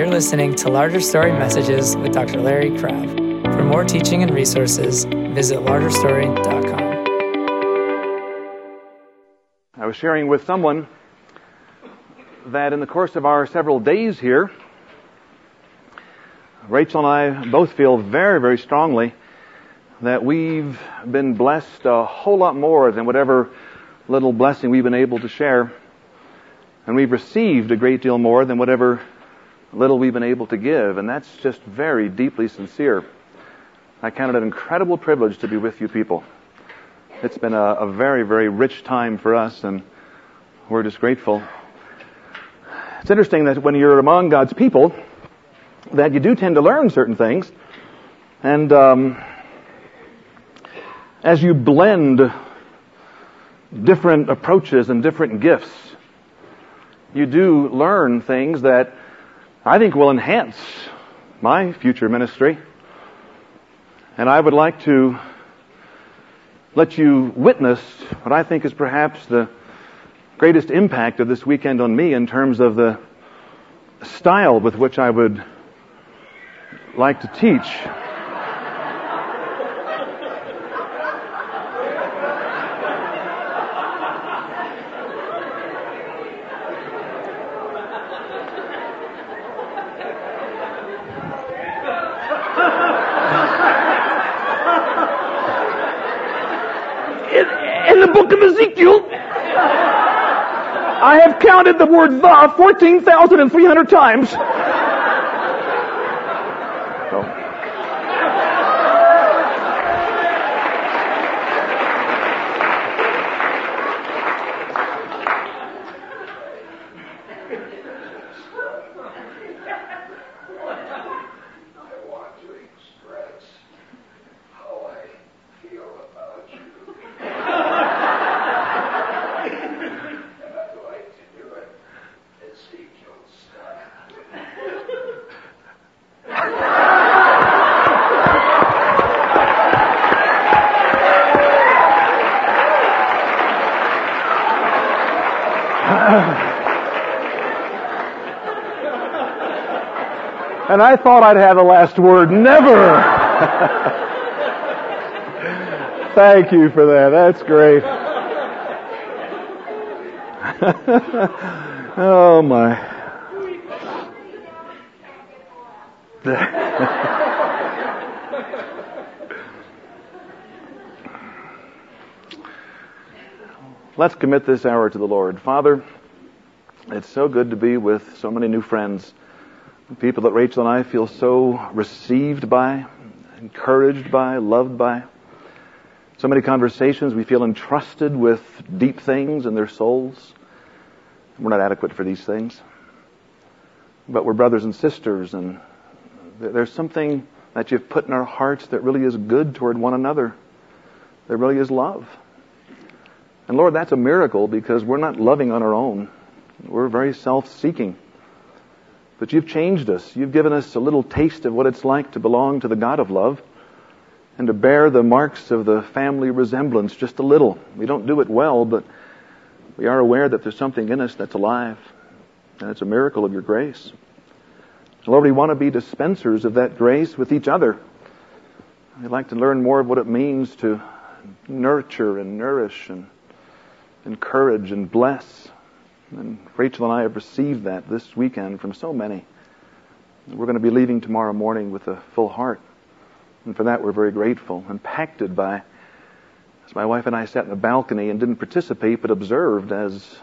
You're listening to Larger Story Messages with Dr. Larry Crabb. For more teaching and resources, visit largerstory.com. I was sharing with someone that in the course of our several days here, Rachel and I both feel very, very strongly that we've been blessed a whole lot more than whatever little blessing we've been able to share. And we've received a great deal more than whatever little we've been able to give. And that's just very deeply sincere. I count it an incredible privilege to be with you people. It's been a, a very, very rich time for us and we're just grateful. It's interesting that when you're among God's people, that you do tend to learn certain things. And um, as you blend different approaches and different gifts, you do learn things that I think will enhance my future ministry. And I would like to let you witness what I think is perhaps the greatest impact of this weekend on me in terms of the style with which I would like to teach. In, in the book of Ezekiel, I have counted the word the 14,300 times. I want to express how I feel about you. and I'd like to do it Ezekiel style. And I thought I'd have the last word. Never! Thank you for that. That's great. oh my. Let's commit this hour to the Lord. Father, it's so good to be with so many new friends people that Rachel and I feel so received by, encouraged by, loved by. So many conversations we feel entrusted with deep things in their souls. We're not adequate for these things. But we're brothers and sisters and there's something that you've put in our hearts that really is good toward one another. There really is love. And Lord, that's a miracle because we're not loving on our own. We're very self-seeking. But you've changed us. You've given us a little taste of what it's like to belong to the God of love and to bear the marks of the family resemblance just a little. We don't do it well, but we are aware that there's something in us that's alive. And it's a miracle of your grace. Lord, we want to be dispensers of that grace with each other. We'd like to learn more of what it means to nurture and nourish and encourage and bless and Rachel and I have received that this weekend from so many. We're going to be leaving tomorrow morning with a full heart. And for that we're very grateful, impacted by, as my wife and I sat in the balcony and didn't participate but observed as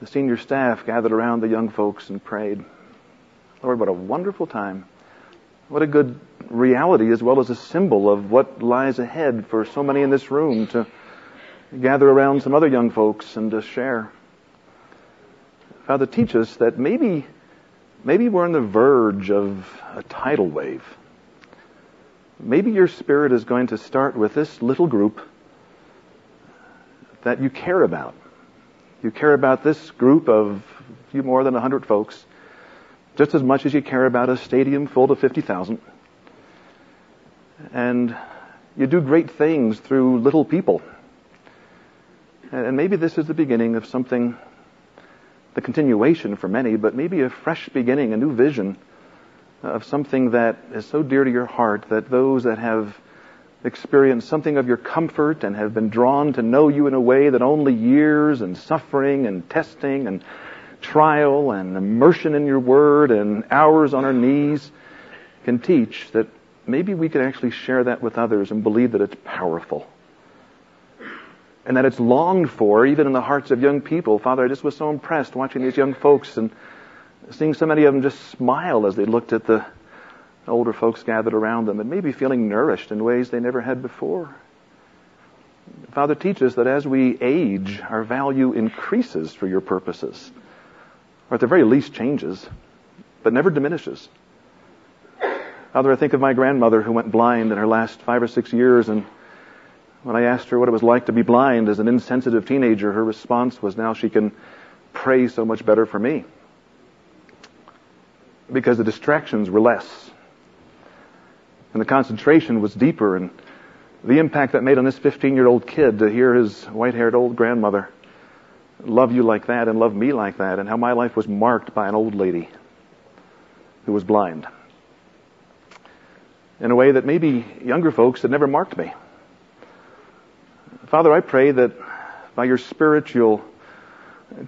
the senior staff gathered around the young folks and prayed. Lord, what a wonderful time. What a good reality as well as a symbol of what lies ahead for so many in this room to gather around some other young folks and to share. Father, teach us that maybe, maybe we're on the verge of a tidal wave. Maybe your spirit is going to start with this little group that you care about. You care about this group of few more than 100 folks just as much as you care about a stadium full to 50,000. And you do great things through little people. And maybe this is the beginning of something the continuation for many, but maybe a fresh beginning, a new vision of something that is so dear to your heart that those that have experienced something of your comfort and have been drawn to know you in a way that only years and suffering and testing and trial and immersion in your word and hours on our knees can teach that maybe we can actually share that with others and believe that it's powerful and that it's longed for even in the hearts of young people. Father, I just was so impressed watching these young folks and seeing so many of them just smile as they looked at the older folks gathered around them and maybe feeling nourished in ways they never had before. Father, teach us that as we age, our value increases for your purposes, or at the very least changes, but never diminishes. Father, I think of my grandmother who went blind in her last five or six years, and when I asked her what it was like to be blind as an insensitive teenager, her response was now she can pray so much better for me. Because the distractions were less. And the concentration was deeper and the impact that made on this 15 year old kid to hear his white haired old grandmother love you like that and love me like that and how my life was marked by an old lady who was blind. In a way that maybe younger folks had never marked me. Father, I pray that by your Spirit you'll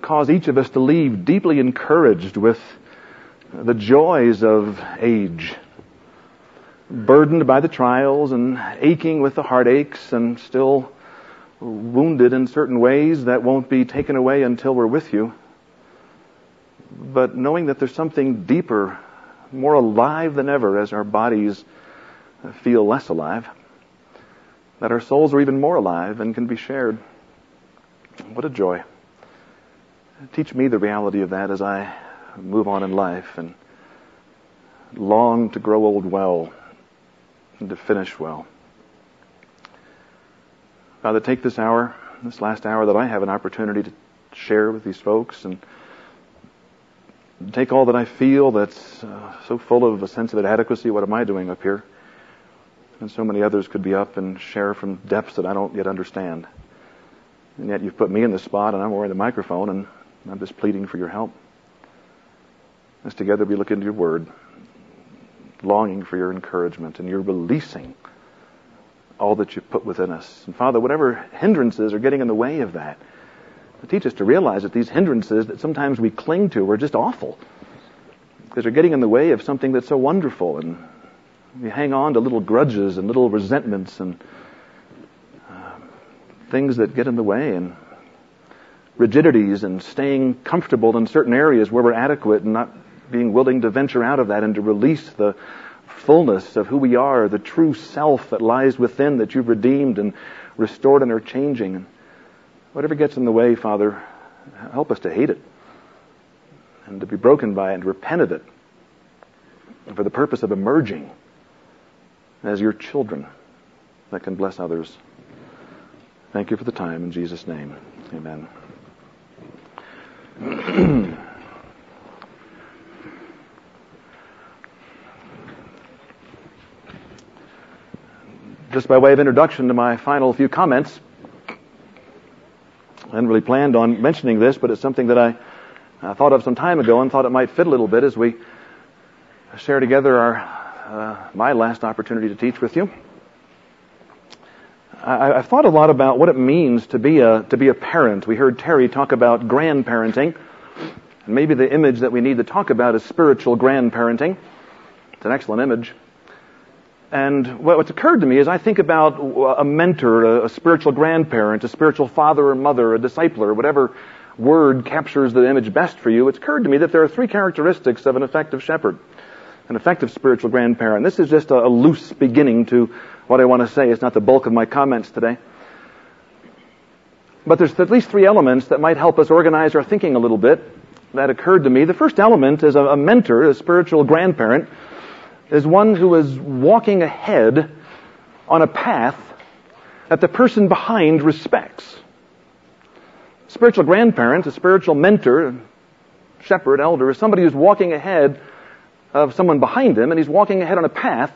cause each of us to leave deeply encouraged with the joys of age, burdened by the trials and aching with the heartaches and still wounded in certain ways that won't be taken away until we're with you. But knowing that there's something deeper, more alive than ever as our bodies feel less alive that our souls are even more alive and can be shared. What a joy. Teach me the reality of that as I move on in life and long to grow old well and to finish well. Father, take this hour, this last hour that I have an opportunity to share with these folks and take all that I feel that's uh, so full of a sense of inadequacy. What am I doing up here? And so many others could be up and share from depths that I don't yet understand. And yet you've put me in the spot and I'm wearing the microphone and I'm just pleading for your help. As together we look into your word, longing for your encouragement and you're releasing all that you've put within us. And Father, whatever hindrances are getting in the way of that, teach us to realize that these hindrances that sometimes we cling to are just awful. Because they're getting in the way of something that's so wonderful and we hang on to little grudges and little resentments and uh, things that get in the way and rigidities and staying comfortable in certain areas where we're adequate and not being willing to venture out of that and to release the fullness of who we are, the true self that lies within that you've redeemed and restored and are changing. And whatever gets in the way, Father, help us to hate it and to be broken by it and repent of it for the purpose of emerging as your children that can bless others. Thank you for the time in Jesus' name. Amen. Just by way of introduction to my final few comments, I hadn't really planned on mentioning this, but it's something that I, I thought of some time ago and thought it might fit a little bit as we share together our uh, my last opportunity to teach with you. I, have thought a lot about what it means to be a to be a parent. We heard Terry talk about grandparenting, and maybe the image that we need to talk about is spiritual grandparenting. It's an excellent image. And what's occurred to me is I think about a mentor, a, spiritual grandparent, a spiritual father or mother, a discipler, whatever word captures the image best for you. It's occurred to me that there are three characteristics of an effective shepherd an effective spiritual grandparent. This is just a, a loose beginning to what I want to say. It's not the bulk of my comments today. But there's at least three elements that might help us organize our thinking a little bit that occurred to me. The first element is a, a mentor, a spiritual grandparent, is one who is walking ahead on a path that the person behind respects. Spiritual grandparent, a spiritual mentor, shepherd, elder, is somebody who's walking ahead of someone behind him, and he's walking ahead on a path,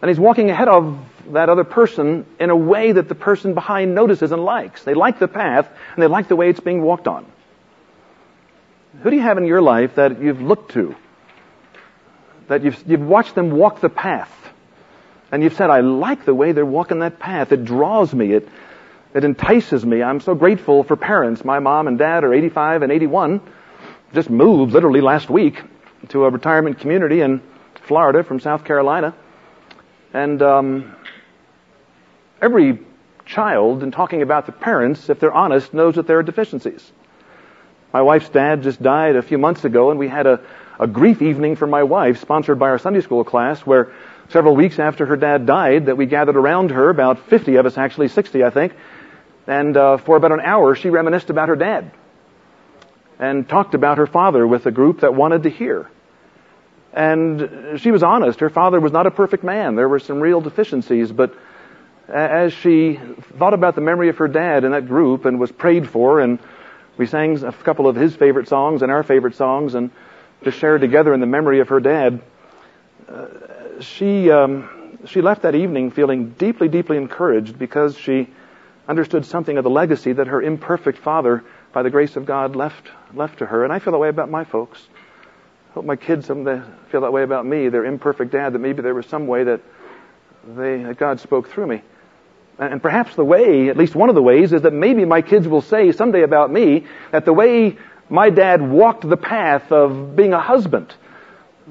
and he's walking ahead of that other person in a way that the person behind notices and likes. They like the path, and they like the way it's being walked on. Who do you have in your life that you've looked to? That you've, you've watched them walk the path. And you've said, I like the way they're walking that path. It draws me. It, it entices me. I'm so grateful for parents. My mom and dad are 85 and 81. Just moved literally last week to a retirement community in Florida from South Carolina. And um, every child, in talking about the parents, if they're honest, knows that there are deficiencies. My wife's dad just died a few months ago, and we had a, a grief evening for my wife, sponsored by our Sunday school class, where several weeks after her dad died, that we gathered around her, about 50 of us actually, 60 I think, and uh, for about an hour she reminisced about her dad and talked about her father with a group that wanted to hear. And she was honest. Her father was not a perfect man. There were some real deficiencies, but as she thought about the memory of her dad in that group and was prayed for, and we sang a couple of his favorite songs and our favorite songs, and just shared together in the memory of her dad, uh, she um, she left that evening feeling deeply, deeply encouraged because she understood something of the legacy that her imperfect father, by the grace of God, left left to her. And I feel that way about my folks. I hope my kids someday feel that way about me, their imperfect dad, that maybe there was some way that they that God spoke through me. And perhaps the way, at least one of the ways, is that maybe my kids will say someday about me that the way my dad walked the path of being a husband,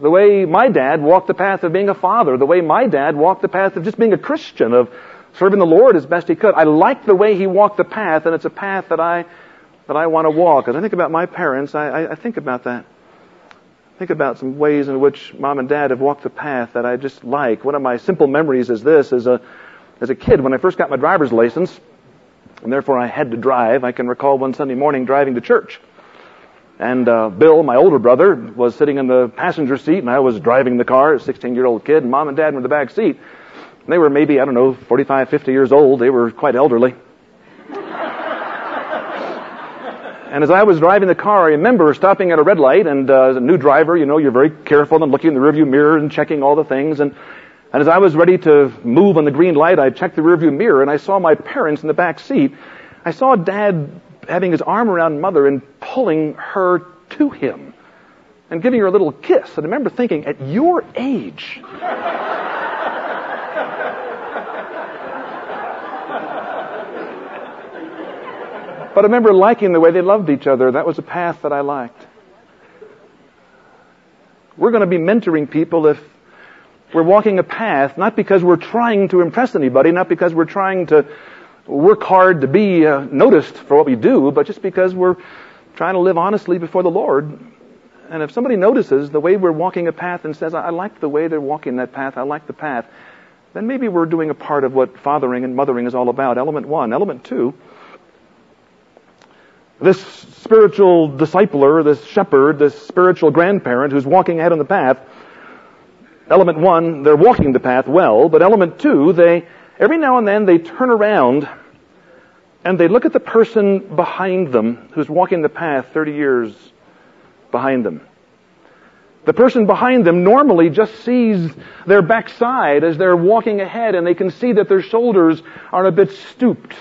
the way my dad walked the path of being a father, the way my dad walked the path of just being a Christian, of serving the Lord as best he could. I like the way he walked the path, and it's a path that I that I want to walk. As I think about my parents, I, I, I think about that. Think about some ways in which mom and dad have walked the path that I just like. One of my simple memories is this: as a as a kid, when I first got my driver's license, and therefore I had to drive. I can recall one Sunday morning driving to church. And uh, Bill, my older brother, was sitting in the passenger seat, and I was driving the car, a 16-year-old kid, and mom and dad were in the back seat. And They were maybe, I don't know, 45, 50 years old. They were quite elderly. And as I was driving the car, I remember stopping at a red light, and uh, as a new driver, you know, you're very careful and looking in the rearview mirror and checking all the things. And, and as I was ready to move on the green light, I checked the rearview mirror, and I saw my parents in the back seat. I saw Dad having his arm around Mother and pulling her to him and giving her a little kiss. And I remember thinking, at your age, But I remember liking the way they loved each other. That was a path that I liked. We're going to be mentoring people if we're walking a path, not because we're trying to impress anybody, not because we're trying to work hard to be uh, noticed for what we do, but just because we're trying to live honestly before the Lord. And if somebody notices the way we're walking a path and says, I like the way they're walking that path, I like the path, then maybe we're doing a part of what fathering and mothering is all about. Element one. Element two, this spiritual discipler, this shepherd, this spiritual grandparent who's walking ahead on the path, element one, they're walking the path well, but element two, they, every now and then they turn around and they look at the person behind them who's walking the path 30 years behind them. The person behind them normally just sees their backside as they're walking ahead and they can see that their shoulders are a bit stooped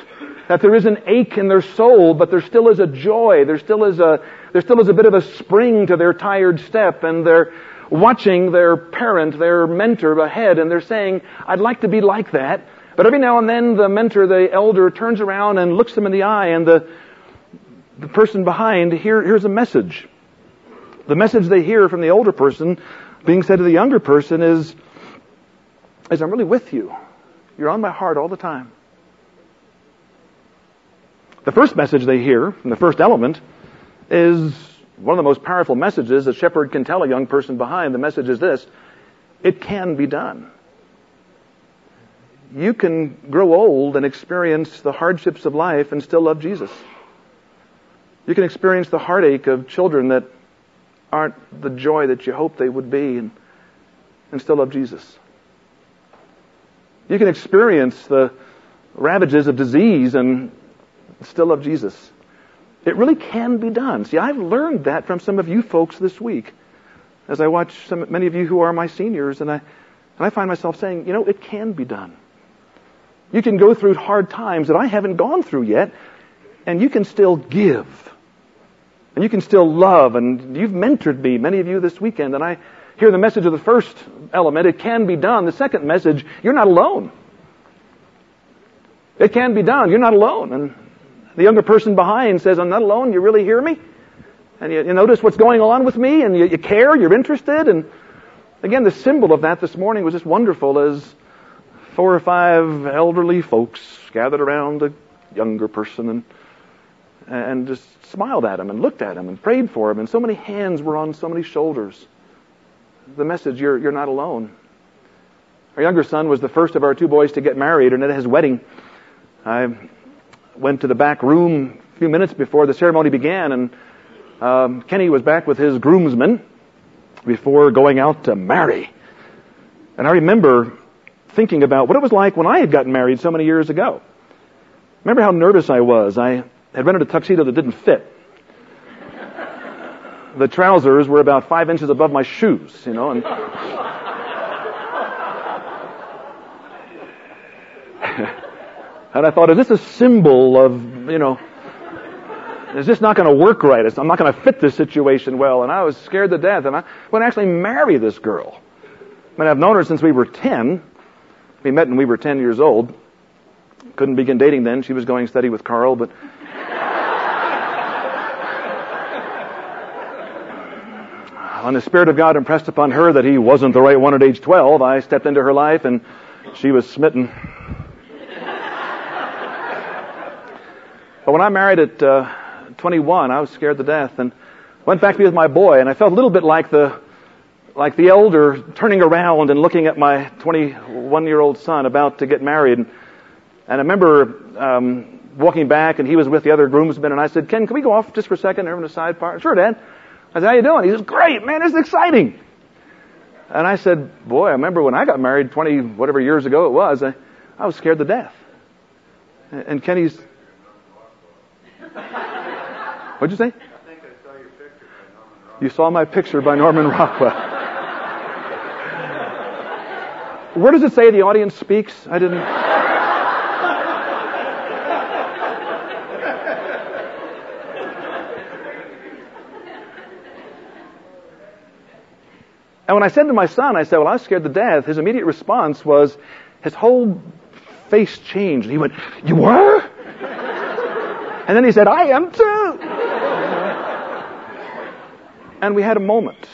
that there is an ache in their soul, but there still is a joy. There still is a, there still is a bit of a spring to their tired step and they're watching their parent, their mentor ahead and they're saying, I'd like to be like that. But every now and then the mentor, the elder turns around and looks them in the eye and the, the person behind, here, here's a message. The message they hear from the older person being said to the younger person is, is I'm really with you. You're on my heart all the time. The first message they hear from the first element is one of the most powerful messages a shepherd can tell a young person behind. The message is this it can be done. You can grow old and experience the hardships of life and still love Jesus. You can experience the heartache of children that aren't the joy that you hope they would be and, and still love Jesus. You can experience the ravages of disease and still love Jesus. It really can be done. See, I've learned that from some of you folks this week as I watch some, many of you who are my seniors, and I, and I find myself saying, you know, it can be done. You can go through hard times that I haven't gone through yet, and you can still give. And you can still love, and you've mentored me, many of you this weekend, and I hear the message of the first element, it can be done. The second message, you're not alone. It can be done. You're not alone. And the younger person behind says, I'm not alone. You really hear me? And you, you notice what's going on with me, and you, you care, you're interested. And again, the symbol of that this morning was just wonderful as four or five elderly folks gathered around a younger person and and just smiled at him and looked at him and prayed for him and so many hands were on so many shoulders the message you're you're not alone our younger son was the first of our two boys to get married and at his wedding i went to the back room a few minutes before the ceremony began and um, kenny was back with his groomsmen before going out to marry and i remember thinking about what it was like when I had gotten married so many years ago. Remember how nervous I was? I had rented a tuxedo that didn't fit. The trousers were about five inches above my shoes, you know, and. and I thought, is this a symbol of, you know, is this not going to work right? I'm not going to fit this situation well. And I was scared to death. And I went actually marry this girl. I mean, I've known her since we were 10. We met when we were 10 years old. Couldn't begin dating then. She was going steady with Carl, but. when the Spirit of God impressed upon her that he wasn't the right one at age 12, I stepped into her life and she was smitten. But when I married at uh, 21, I was scared to death and went back to be with my boy, and I felt a little bit like the like the elder turning around and looking at my 21 year old son about to get married. And I remember um, walking back, and he was with the other groomsmen, and I said, Ken, can we go off just for a second over in side part? Sure, Dad. I said, how you doing? He says, great, man, this is exciting. And I said, boy, I remember when I got married 20, whatever years ago it was, I, I was scared to death. And Kenny's... What'd you say? You saw my picture by Norman Rockwell. Where does it say the audience speaks? I didn't. And when I said to my son, I said, Well, I was scared to death, his immediate response was, his whole face changed. He went, You were? And then he said, I am too. And we had a moment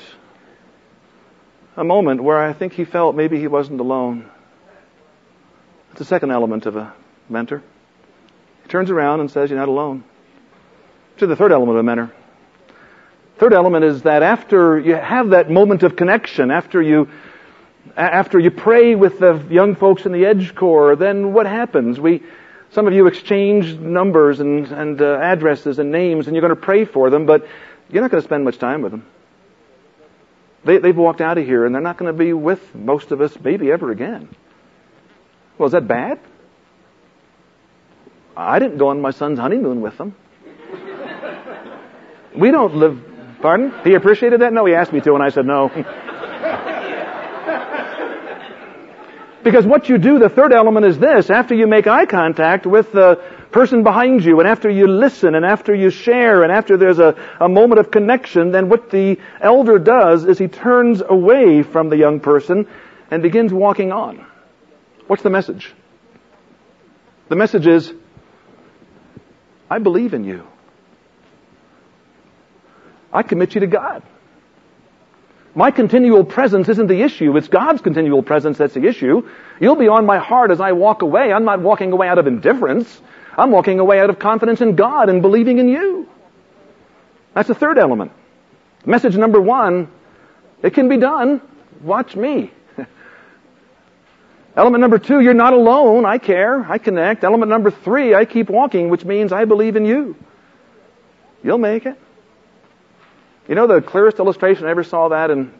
a moment where I think he felt maybe he wasn't alone. It's the second element of a mentor. He turns around and says, You're not alone. To the third element of a mentor. Third element is that after you have that moment of connection, after you after you pray with the young folks in the Edge Corps, then what happens? We, some of you exchange numbers and, and uh, addresses and names, and you're going to pray for them, but you're not going to spend much time with them. They, they've walked out of here and they're not going to be with most of us maybe ever again. Well, is that bad? I didn't go on my son's honeymoon with them. We don't live, pardon? He appreciated that? No, he asked me to and I said no. because what you do, the third element is this. After you make eye contact with the person behind you, and after you listen, and after you share, and after there's a, a moment of connection, then what the elder does is he turns away from the young person and begins walking on. What's the message? The message is, I believe in you. I commit you to God. My continual presence isn't the issue. It's God's continual presence that's the issue. You'll be on my heart as I walk away. I'm not walking away out of indifference. I'm walking away out of confidence in God and believing in you. That's the third element. Message number one, it can be done. Watch me. Element number two, you're not alone. I care. I connect. Element number three, I keep walking, which means I believe in you. You'll make it. You know, the clearest illustration I ever saw that in,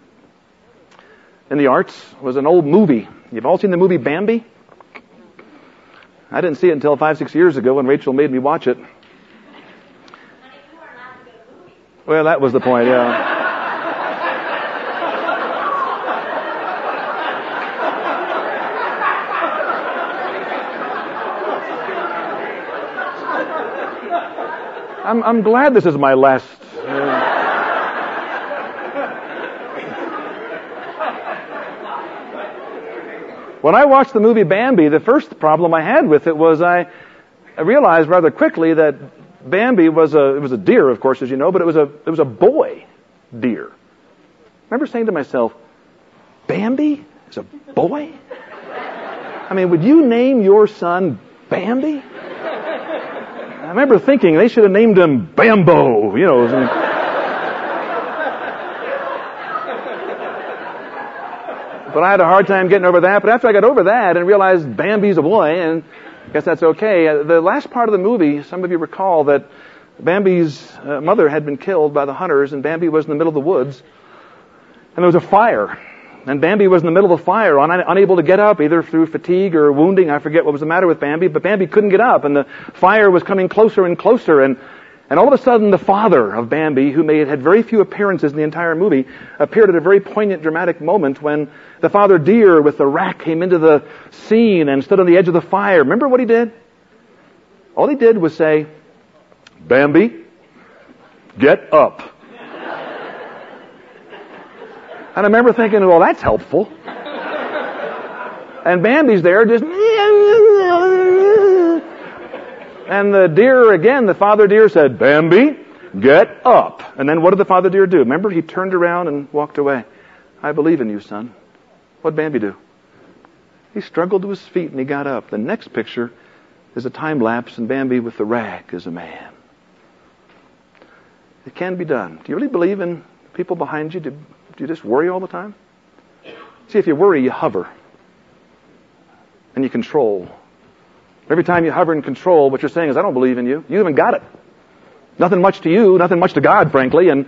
in the arts was an old movie. You've all seen the movie Bambi? I didn't see it until five, six years ago when Rachel made me watch it. Well, that was the point, yeah. I'm, I'm glad this is my last When I watched the movie Bambi, the first problem I had with it was I, realized rather quickly that Bambi was a, it was a deer, of course, as you know, but it was a, it was a boy deer. I remember saying to myself, Bambi is a boy? I mean, would you name your son Bambi? I remember thinking they should have named him Bambo, you know. But I had a hard time getting over that. But after I got over that and realized Bambi's a boy, and I guess that's okay. Uh, the last part of the movie, some of you recall that Bambi's uh, mother had been killed by the hunters, and Bambi was in the middle of the woods, and there was a fire. And Bambi was in the middle of the fire, un- unable to get up, either through fatigue or wounding. I forget what was the matter with Bambi, but Bambi couldn't get up, and the fire was coming closer and closer, and and all of a sudden, the father of Bambi, who had very few appearances in the entire movie, appeared at a very poignant, dramatic moment when the father deer with the rack came into the scene and stood on the edge of the fire. Remember what he did? All he did was say, Bambi, get up. And I remember thinking, well, that's helpful. And Bambi's there just, and the deer again, the father deer said, Bambi, get up. And then what did the father deer do? Remember, he turned around and walked away. I believe in you, son. What did Bambi do? He struggled to his feet and he got up. The next picture is a time lapse and Bambi with the rack is a man. It can be done. Do you really believe in people behind you? Do, do you just worry all the time? See, if you worry, you hover. And you control. Every time you hover in control, what you're saying is, I don't believe in you. You haven't got it. Nothing much to you, nothing much to God, frankly, and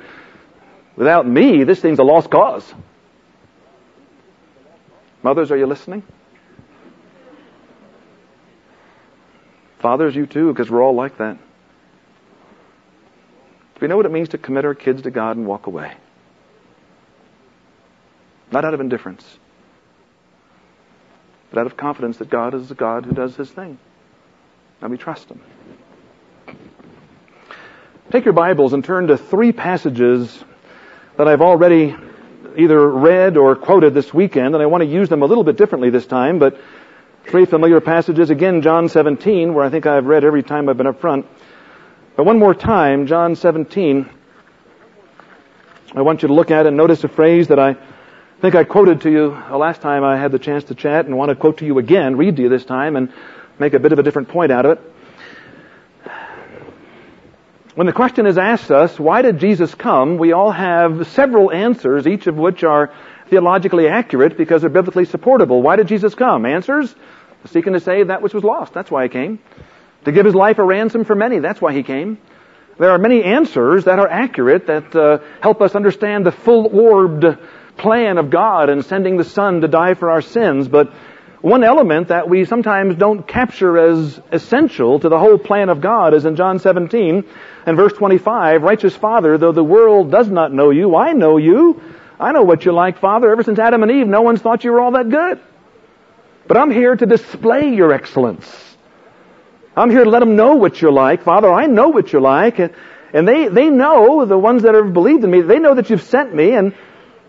without me, this thing's a lost cause. Mothers, are you listening? Fathers, you too, because we're all like that. We know what it means to commit our kids to God and walk away? Not out of indifference, but out of confidence that God is the God who does his thing. And we trust him. Take your Bibles and turn to three passages that I've already either read or quoted this weekend, and I want to use them a little bit differently this time, but three familiar passages. Again, John 17, where I think I've read every time I've been up front. But one more time, John 17. I want you to look at and notice a phrase that I think I quoted to you the last time I had the chance to chat and want to quote to you again, read to you this time, and make a bit of a different point out of it. When the question is asked us, why did Jesus come? We all have several answers, each of which are theologically accurate because they're biblically supportable. Why did Jesus come? Answers? Seeking to save that which was lost. That's why he came. To give his life a ransom for many. That's why he came. There are many answers that are accurate that uh, help us understand the full-orbed plan of God in sending the Son to die for our sins, but one element that we sometimes don't capture as essential to the whole plan of God is in John 17 and verse 25, Righteous Father, though the world does not know you, I know you. I know what you're like, Father. Ever since Adam and Eve, no one's thought you were all that good. But I'm here to display your excellence. I'm here to let them know what you're like. Father, I know what you're like. And, and they, they know, the ones that have believed in me, they know that you've sent me. And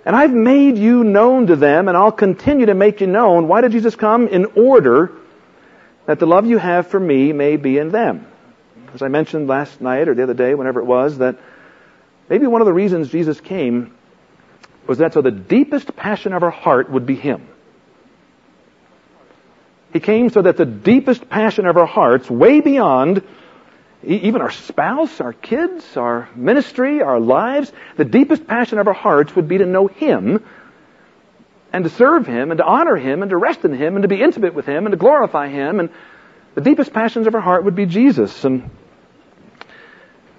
and I've made you known to them, and I'll continue to make you known. Why did Jesus come? In order that the love you have for me may be in them. As I mentioned last night or the other day, whenever it was, that maybe one of the reasons Jesus came was that so the deepest passion of our heart would be Him. He came so that the deepest passion of our hearts, way beyond even our spouse, our kids, our ministry, our lives, the deepest passion of our hearts would be to know Him and to serve Him and to honor Him and to rest in Him and to be intimate with Him and to glorify Him. And the deepest passions of our heart would be Jesus. And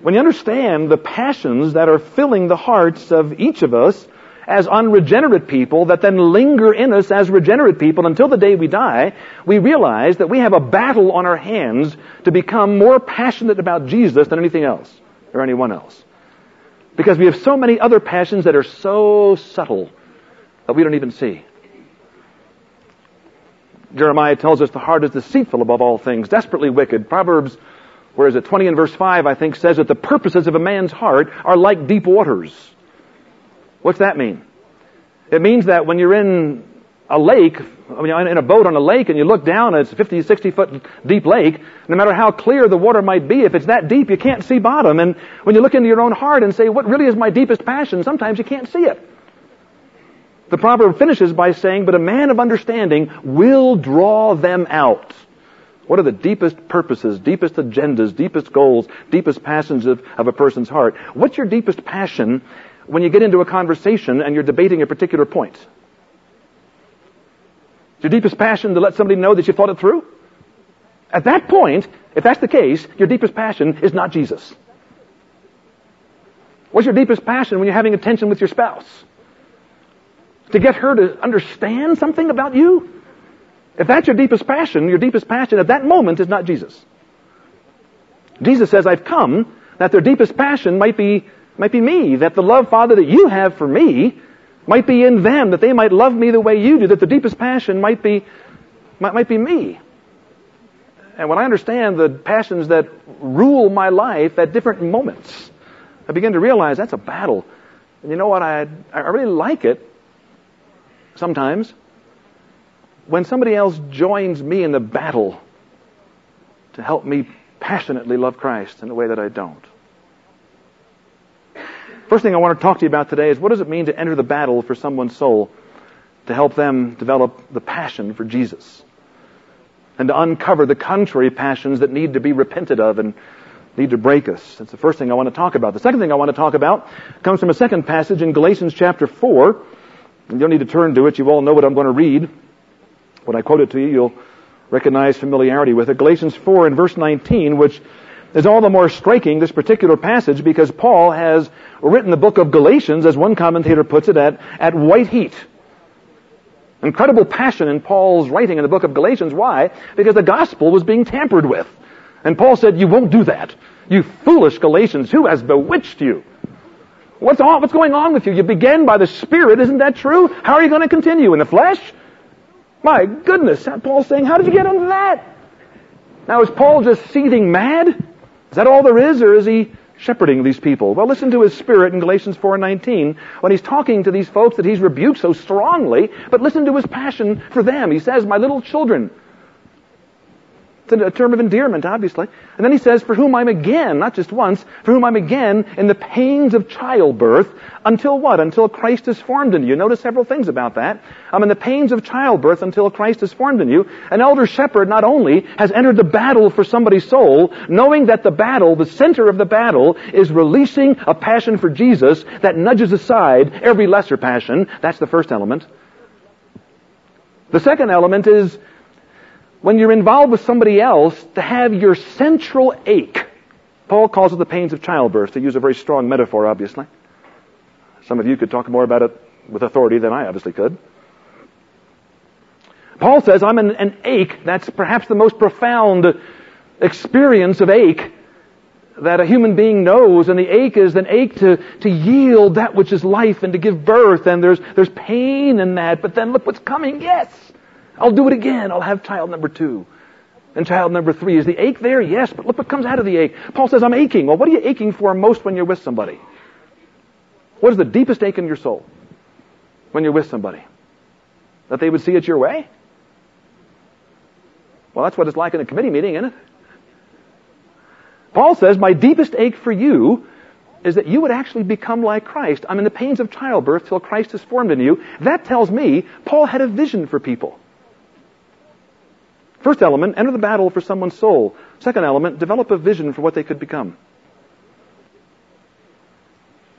when you understand the passions that are filling the hearts of each of us, as unregenerate people that then linger in us as regenerate people until the day we die, we realize that we have a battle on our hands to become more passionate about Jesus than anything else or anyone else. Because we have so many other passions that are so subtle that we don't even see. Jeremiah tells us the heart is deceitful above all things, desperately wicked. Proverbs, where is it? 20 and verse 5, I think, says that the purposes of a man's heart are like deep waters. What's that mean? It means that when you're in a lake, I mean, in a boat on a lake and you look down it's a 50, 60 foot deep lake, no matter how clear the water might be, if it's that deep, you can't see bottom. And when you look into your own heart and say, what really is my deepest passion, sometimes you can't see it. The proverb finishes by saying, but a man of understanding will draw them out. What are the deepest purposes, deepest agendas, deepest goals, deepest passions of, of a person's heart? What's your deepest passion when you get into a conversation and you're debating a particular point? Is your deepest passion to let somebody know that you thought it through? At that point, if that's the case, your deepest passion is not Jesus. What's your deepest passion when you're having a tension with your spouse? To get her to understand something about you? If that's your deepest passion, your deepest passion at that moment is not Jesus. Jesus says, I've come that their deepest passion might be, might be me, that the love, Father, that you have for me might be in them, that they might love me the way you do, that the deepest passion might be, might, might be me. And when I understand the passions that rule my life at different moments, I begin to realize that's a battle. And you know what? I, I really like it sometimes when somebody else joins me in the battle to help me passionately love Christ in a way that I don't. First thing I want to talk to you about today is what does it mean to enter the battle for someone's soul to help them develop the passion for Jesus and to uncover the contrary passions that need to be repented of and need to break us. That's the first thing I want to talk about. The second thing I want to talk about comes from a second passage in Galatians chapter 4. You don't need to turn to it. You all know what I'm going to read. When I quote it to you, you'll recognize familiarity with it. Galatians 4 and verse 19, which is all the more striking, this particular passage, because Paul has written the book of Galatians, as one commentator puts it, at, at white heat. Incredible passion in Paul's writing in the book of Galatians. Why? Because the gospel was being tampered with. And Paul said, you won't do that. You foolish Galatians, who has bewitched you? What's, what's going on with you? You began by the Spirit, isn't that true? How are you going to continue? In the flesh? My goodness, Paul's saying, how did you get into that? Now, is Paul just seething mad? Is that all there is, or is he shepherding these people? Well, listen to his spirit in Galatians 4:19 when he's talking to these folks that he's rebuked so strongly, but listen to his passion for them. He says, "My little children, it's a term of endearment, obviously. And then he says, for whom I'm again, not just once, for whom I'm again in the pains of childbirth, until what? Until Christ is formed in you. Notice several things about that. I'm in the pains of childbirth until Christ is formed in you. An elder shepherd not only has entered the battle for somebody's soul, knowing that the battle, the center of the battle, is releasing a passion for Jesus that nudges aside every lesser passion. That's the first element. The second element is when you're involved with somebody else, to have your central ache. Paul calls it the pains of childbirth, to use a very strong metaphor, obviously. Some of you could talk more about it with authority than I obviously could. Paul says, I'm an, an ache. That's perhaps the most profound experience of ache that a human being knows, and the ache is an ache to, to yield that which is life and to give birth, and there's, there's pain in that, but then look what's coming, yes! I'll do it again. I'll have child number two. And child number three. Is the ache there? Yes, but look what comes out of the ache. Paul says, I'm aching. Well, what are you aching for most when you're with somebody? What is the deepest ache in your soul when you're with somebody? That they would see it your way? Well, that's what it's like in a committee meeting, isn't it? Paul says, My deepest ache for you is that you would actually become like Christ. I'm in the pains of childbirth till Christ is formed in you. That tells me Paul had a vision for people. First element, enter the battle for someone's soul. Second element, develop a vision for what they could become.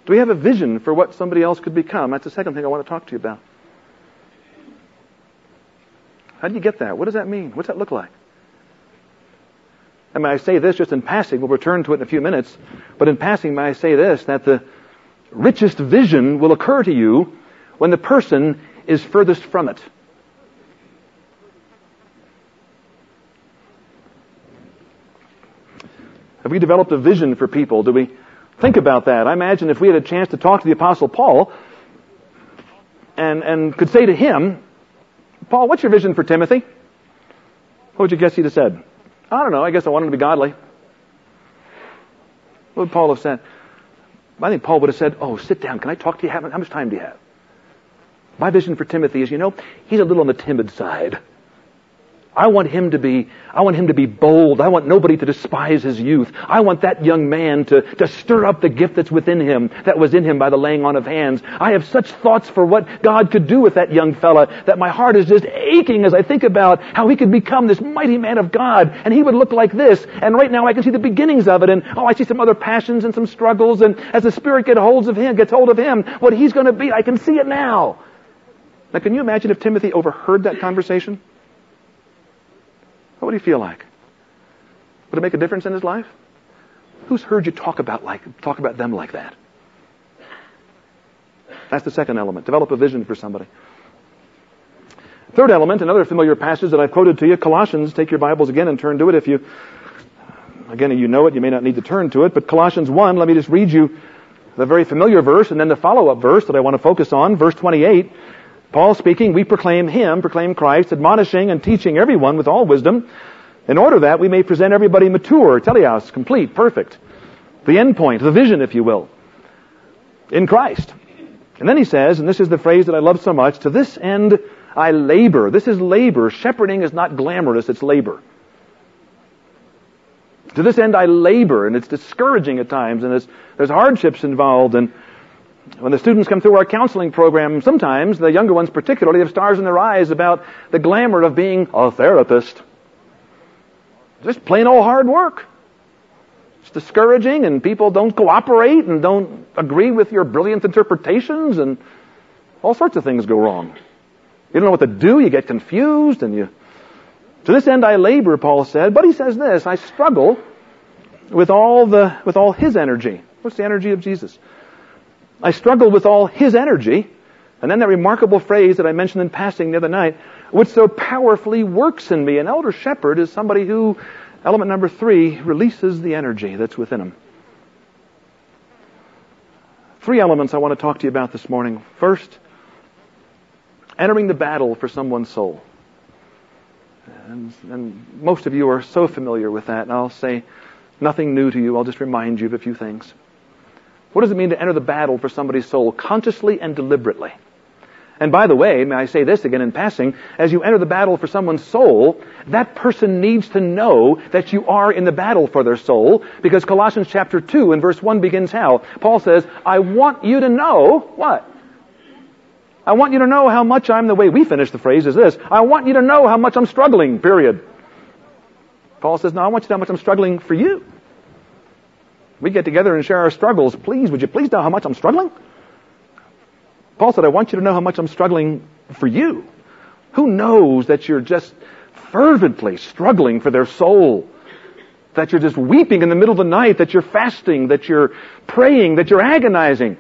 Do we have a vision for what somebody else could become? That's the second thing I want to talk to you about. How do you get that? What does that mean? What's that look like? I mean, I say this just in passing. We'll return to it in a few minutes. But in passing, may I say this, that the richest vision will occur to you when the person is furthest from it. Have we developed a vision for people? Do we think about that? I imagine if we had a chance to talk to the Apostle Paul and, and could say to him, Paul, what's your vision for Timothy? What would you guess he'd have said? I don't know. I guess I want him to be godly. What would Paul have said? I think Paul would have said, Oh, sit down. Can I talk to you? How much time do you have? My vision for Timothy is, you know, he's a little on the timid side. I want him to be, I want him to be bold. I want nobody to despise his youth. I want that young man to, to stir up the gift that's within him, that was in him by the laying on of hands. I have such thoughts for what God could do with that young fella that my heart is just aching as I think about how he could become this mighty man of God and he would look like this. And right now I can see the beginnings of it and oh, I see some other passions and some struggles and as the Spirit gets hold of him, gets hold of him, what he's going to be, I can see it now. Now can you imagine if Timothy overheard that conversation? What would he feel like? Would it make a difference in his life? Who's heard you talk about like talk about them like that? That's the second element. Develop a vision for somebody. Third element, another familiar passage that I've quoted to you, Colossians. Take your Bibles again and turn to it if you again you know it, you may not need to turn to it, but Colossians 1, let me just read you the very familiar verse and then the follow-up verse that I want to focus on, verse 28. Paul speaking, we proclaim Him, proclaim Christ, admonishing and teaching everyone with all wisdom, in order that we may present everybody mature, teleos, complete, perfect. The end point, the vision, if you will, in Christ. And then he says, and this is the phrase that I love so much, to this end I labor. This is labor. Shepherding is not glamorous, it's labor. To this end I labor, and it's discouraging at times, and there's, there's hardships involved, and when the students come through our counseling program, sometimes, the younger ones particularly, have stars in their eyes about the glamour of being a therapist. Just plain old hard work. It's discouraging and people don't cooperate and don't agree with your brilliant interpretations and all sorts of things go wrong. You don't know what to do, you get confused and you... To this end I labor, Paul said, but he says this, I struggle with all the, with all his energy. What's the energy of Jesus? I struggle with all his energy. And then that remarkable phrase that I mentioned in passing the other night, which so powerfully works in me. An elder shepherd is somebody who, element number three, releases the energy that's within him. Three elements I want to talk to you about this morning. First, entering the battle for someone's soul. And, and most of you are so familiar with that, and I'll say nothing new to you. I'll just remind you of a few things. What does it mean to enter the battle for somebody's soul consciously and deliberately? And by the way, may I say this again in passing, as you enter the battle for someone's soul, that person needs to know that you are in the battle for their soul, because Colossians chapter 2 and verse 1 begins how? Paul says, I want you to know, what? I want you to know how much I'm, the way we finish the phrase is this, I want you to know how much I'm struggling, period. Paul says, no, I want you to know how much I'm struggling for you. We get together and share our struggles. Please, would you please know how much I'm struggling? Paul said, I want you to know how much I'm struggling for you. Who knows that you're just fervently struggling for their soul? That you're just weeping in the middle of the night, that you're fasting, that you're praying, that you're agonizing.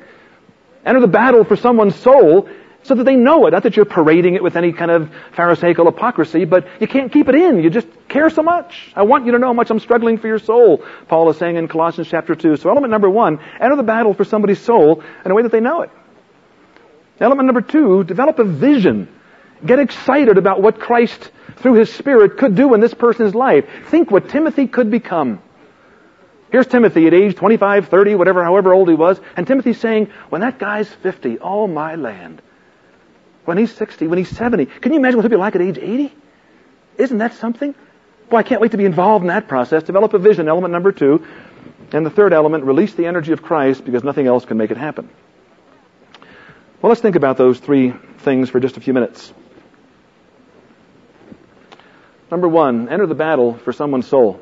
Enter the battle for someone's soul so that they know it. Not that you're parading it with any kind of pharisaical hypocrisy, but you can't keep it in. You just care so much. I want you to know how much I'm struggling for your soul, Paul is saying in Colossians chapter 2. So element number one, enter the battle for somebody's soul in a way that they know it. Element number two, develop a vision. Get excited about what Christ, through His Spirit, could do in this person's life. Think what Timothy could become. Here's Timothy at age 25, 30, whatever, however old he was, and Timothy's saying, when that guy's 50, oh my land, when he's 60, when he's 70. Can you imagine what he'll be like at age 80? Isn't that something? Boy, I can't wait to be involved in that process. Develop a vision, element number two. And the third element, release the energy of Christ because nothing else can make it happen. Well, let's think about those three things for just a few minutes. Number one, enter the battle for someone's soul.